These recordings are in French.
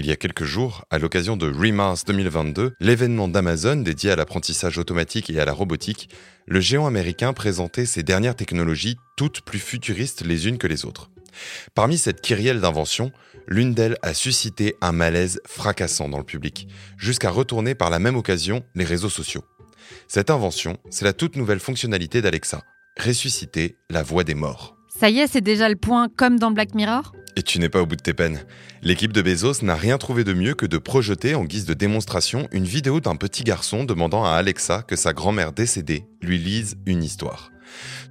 Il y a quelques jours, à l'occasion de Remars 2022, l'événement d'Amazon dédié à l'apprentissage automatique et à la robotique, le géant américain présentait ses dernières technologies, toutes plus futuristes les unes que les autres. Parmi cette kyrielle d'inventions, l'une d'elles a suscité un malaise fracassant dans le public, jusqu'à retourner par la même occasion les réseaux sociaux. Cette invention, c'est la toute nouvelle fonctionnalité d'Alexa, ressusciter la voix des morts. Ça y est, c'est déjà le point comme dans Black Mirror Et tu n'es pas au bout de tes peines. L'équipe de Bezos n'a rien trouvé de mieux que de projeter en guise de démonstration une vidéo d'un petit garçon demandant à Alexa que sa grand-mère décédée lui lise une histoire.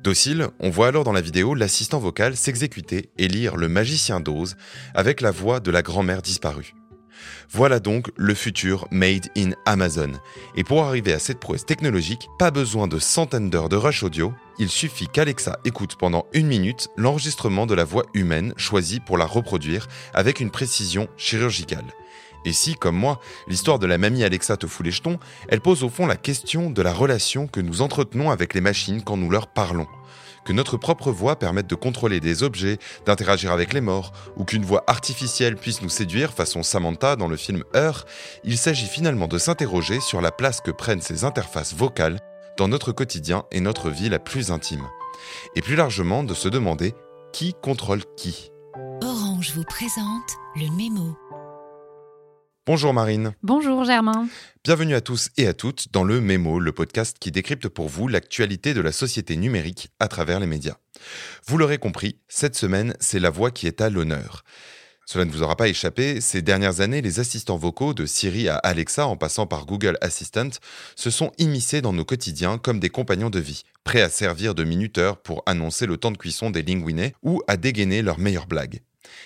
Docile, on voit alors dans la vidéo l'assistant vocal s'exécuter et lire Le Magicien d'Oz avec la voix de la grand-mère disparue. Voilà donc le futur made in Amazon. Et pour arriver à cette prouesse technologique, pas besoin de centaines d'heures de rush audio, il suffit qu'Alexa écoute pendant une minute l'enregistrement de la voix humaine choisie pour la reproduire avec une précision chirurgicale. Et si, comme moi, l'histoire de la mamie Alexa te fout les jetons, elle pose au fond la question de la relation que nous entretenons avec les machines quand nous leur parlons que notre propre voix permette de contrôler des objets, d'interagir avec les morts, ou qu'une voix artificielle puisse nous séduire façon Samantha dans le film Heure, il s'agit finalement de s'interroger sur la place que prennent ces interfaces vocales dans notre quotidien et notre vie la plus intime. Et plus largement de se demander qui contrôle qui. Orange vous présente le mémo. Bonjour Marine. Bonjour Germain. Bienvenue à tous et à toutes dans le Mémo, le podcast qui décrypte pour vous l'actualité de la société numérique à travers les médias. Vous l'aurez compris, cette semaine, c'est la voix qui est à l'honneur. Cela ne vous aura pas échappé, ces dernières années, les assistants vocaux de Siri à Alexa en passant par Google Assistant se sont immiscés dans nos quotidiens comme des compagnons de vie, prêts à servir de minuteurs pour annoncer le temps de cuisson des linguinés ou à dégainer leurs meilleures blagues.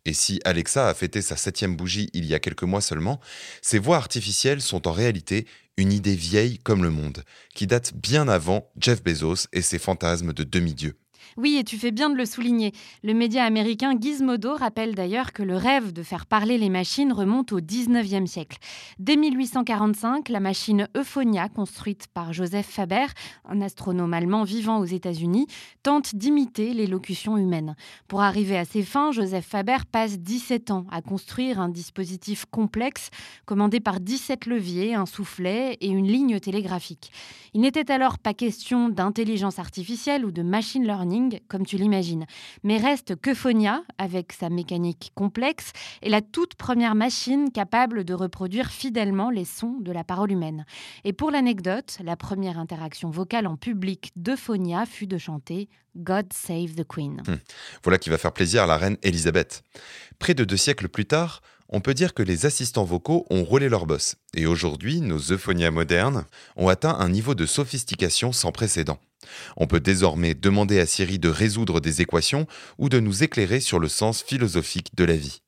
Et si Alexa a fêté sa septième bougie il y a quelques mois seulement, ces voix artificielles sont en réalité une idée vieille comme le monde, qui date bien avant Jeff Bezos et ses fantasmes de demi-dieu. Oui, et tu fais bien de le souligner. Le média américain Gizmodo rappelle d'ailleurs que le rêve de faire parler les machines remonte au 19e siècle. Dès 1845, la machine Euphonia, construite par Joseph Faber, un astronome allemand vivant aux États-Unis, tente d'imiter l'élocution humaine. Pour arriver à ses fins, Joseph Faber passe 17 ans à construire un dispositif complexe commandé par 17 leviers, un soufflet et une ligne télégraphique. Il n'était alors pas question d'intelligence artificielle ou de machine learning comme tu l'imagines. Mais reste Quephonia, avec sa mécanique complexe, est la toute première machine capable de reproduire fidèlement les sons de la parole humaine. Et pour l'anecdote, la première interaction vocale en public de Phonia fut de chanter God Save the Queen. Hum. Voilà qui va faire plaisir à la reine Elisabeth. Près de deux siècles plus tard, on peut dire que les assistants vocaux ont roulé leur boss. Et aujourd'hui, nos euphonias modernes ont atteint un niveau de sophistication sans précédent. On peut désormais demander à Siri de résoudre des équations ou de nous éclairer sur le sens philosophique de la vie.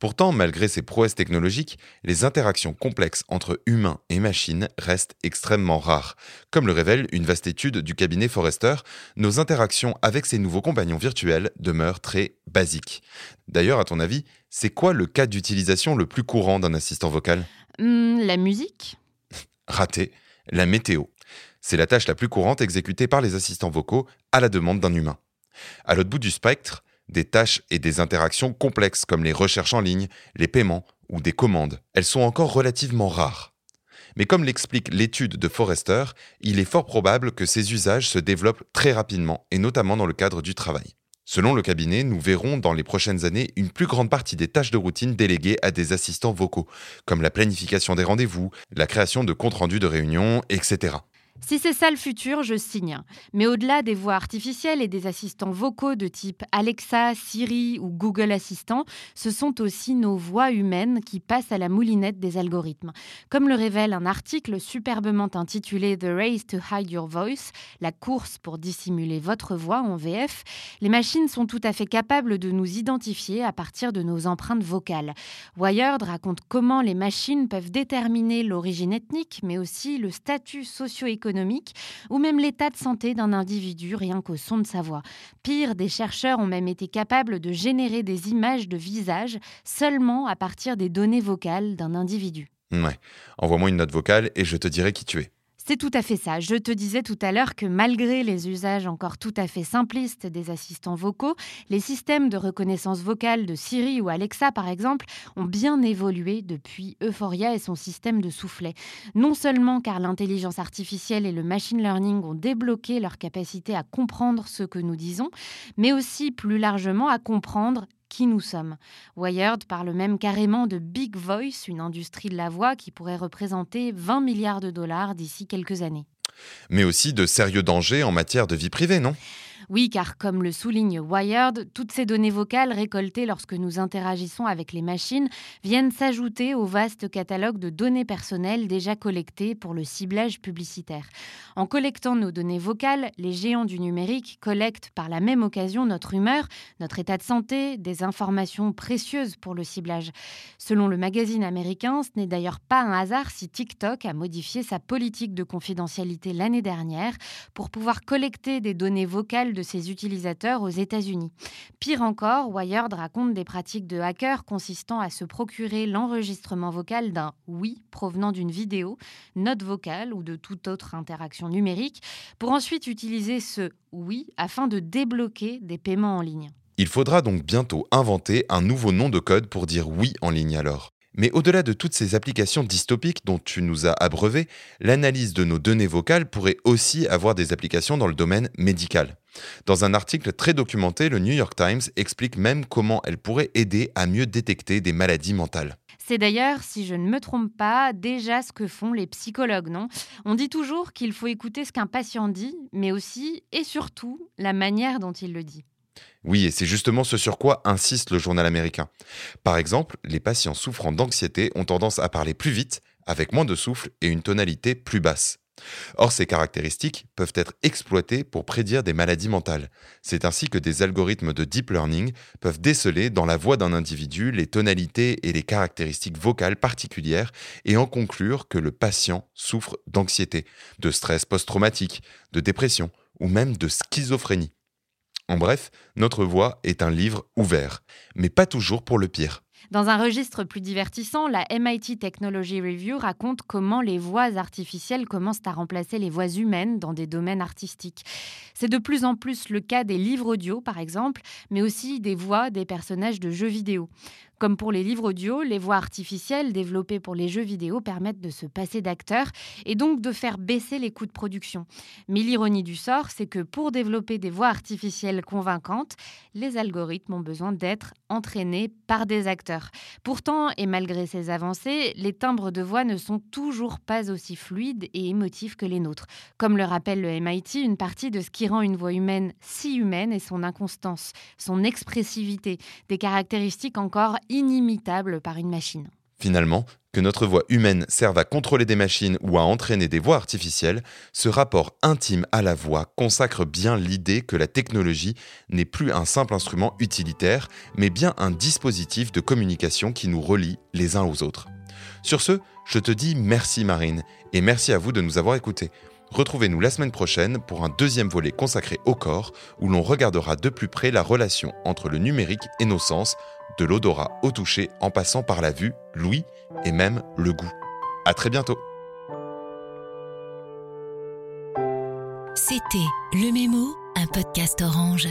Pourtant, malgré ces prouesses technologiques, les interactions complexes entre humains et machines restent extrêmement rares. Comme le révèle une vaste étude du cabinet Forrester, nos interactions avec ces nouveaux compagnons virtuels demeurent très basiques. D'ailleurs, à ton avis, c'est quoi le cas d'utilisation le plus courant d'un assistant vocal? Hmm, La musique Raté, la météo. C'est la tâche la plus courante exécutée par les assistants vocaux à la demande d'un humain. À l'autre bout du spectre, des tâches et des interactions complexes comme les recherches en ligne, les paiements ou des commandes. Elles sont encore relativement rares. Mais comme l'explique l'étude de Forrester, il est fort probable que ces usages se développent très rapidement, et notamment dans le cadre du travail. Selon le cabinet, nous verrons dans les prochaines années une plus grande partie des tâches de routine déléguées à des assistants vocaux, comme la planification des rendez-vous, la création de comptes rendus de réunions, etc. Si c'est ça le futur, je signe. Mais au-delà des voix artificielles et des assistants vocaux de type Alexa, Siri ou Google Assistant, ce sont aussi nos voix humaines qui passent à la moulinette des algorithmes. Comme le révèle un article superbement intitulé The Race to Hide Your Voice, la course pour dissimuler votre voix en VF, les machines sont tout à fait capables de nous identifier à partir de nos empreintes vocales. Wired raconte comment les machines peuvent déterminer l'origine ethnique, mais aussi le statut socio-économique ou même l'état de santé d'un individu rien qu'au son de sa voix. Pire, des chercheurs ont même été capables de générer des images de visage seulement à partir des données vocales d'un individu. Ouais, envoie-moi une note vocale et je te dirai qui tu es. C'est tout à fait ça. Je te disais tout à l'heure que malgré les usages encore tout à fait simplistes des assistants vocaux, les systèmes de reconnaissance vocale de Siri ou Alexa, par exemple, ont bien évolué depuis Euphoria et son système de soufflet. Non seulement car l'intelligence artificielle et le machine learning ont débloqué leur capacité à comprendre ce que nous disons, mais aussi plus largement à comprendre qui nous sommes. Wired parle même carrément de Big Voice, une industrie de la voix qui pourrait représenter 20 milliards de dollars d'ici quelques années. Mais aussi de sérieux dangers en matière de vie privée, non? Oui, car comme le souligne Wired, toutes ces données vocales récoltées lorsque nous interagissons avec les machines viennent s'ajouter au vaste catalogue de données personnelles déjà collectées pour le ciblage publicitaire. En collectant nos données vocales, les géants du numérique collectent par la même occasion notre humeur, notre état de santé, des informations précieuses pour le ciblage. Selon le magazine américain, ce n'est d'ailleurs pas un hasard si TikTok a modifié sa politique de confidentialité l'année dernière pour pouvoir collecter des données vocales de ses utilisateurs aux États-Unis. Pire encore, Wired raconte des pratiques de hackers consistant à se procurer l'enregistrement vocal d'un oui provenant d'une vidéo, note vocale ou de toute autre interaction numérique, pour ensuite utiliser ce oui afin de débloquer des paiements en ligne. Il faudra donc bientôt inventer un nouveau nom de code pour dire oui en ligne alors. Mais au-delà de toutes ces applications dystopiques dont tu nous as abreuvé, l'analyse de nos données vocales pourrait aussi avoir des applications dans le domaine médical. Dans un article très documenté, le New York Times explique même comment elle pourrait aider à mieux détecter des maladies mentales. C'est d'ailleurs, si je ne me trompe pas, déjà ce que font les psychologues, non? On dit toujours qu'il faut écouter ce qu'un patient dit, mais aussi et surtout la manière dont il le dit. Oui, et c'est justement ce sur quoi insiste le journal américain. Par exemple, les patients souffrant d'anxiété ont tendance à parler plus vite, avec moins de souffle et une tonalité plus basse. Or, ces caractéristiques peuvent être exploitées pour prédire des maladies mentales. C'est ainsi que des algorithmes de deep learning peuvent déceler dans la voix d'un individu les tonalités et les caractéristiques vocales particulières et en conclure que le patient souffre d'anxiété, de stress post-traumatique, de dépression ou même de schizophrénie. En bref, notre voix est un livre ouvert, mais pas toujours pour le pire. Dans un registre plus divertissant, la MIT Technology Review raconte comment les voix artificielles commencent à remplacer les voix humaines dans des domaines artistiques. C'est de plus en plus le cas des livres audio, par exemple, mais aussi des voix des personnages de jeux vidéo. Comme pour les livres audio, les voix artificielles développées pour les jeux vidéo permettent de se passer d'acteurs et donc de faire baisser les coûts de production. Mais l'ironie du sort, c'est que pour développer des voix artificielles convaincantes, les algorithmes ont besoin d'être entraînés par des acteurs. Pourtant, et malgré ces avancées, les timbres de voix ne sont toujours pas aussi fluides et émotifs que les nôtres. Comme le rappelle le MIT, une partie de ce qui rend une voix humaine si humaine est son inconstance, son expressivité, des caractéristiques encore inimitable par une machine. Finalement, que notre voix humaine serve à contrôler des machines ou à entraîner des voix artificielles, ce rapport intime à la voix consacre bien l'idée que la technologie n'est plus un simple instrument utilitaire, mais bien un dispositif de communication qui nous relie les uns aux autres. Sur ce, je te dis merci Marine, et merci à vous de nous avoir écoutés. Retrouvez-nous la semaine prochaine pour un deuxième volet consacré au corps, où l'on regardera de plus près la relation entre le numérique et nos sens, de l'odorat au toucher en passant par la vue, l'ouïe et même le goût. À très bientôt. C'était Le Mémo, un podcast orange.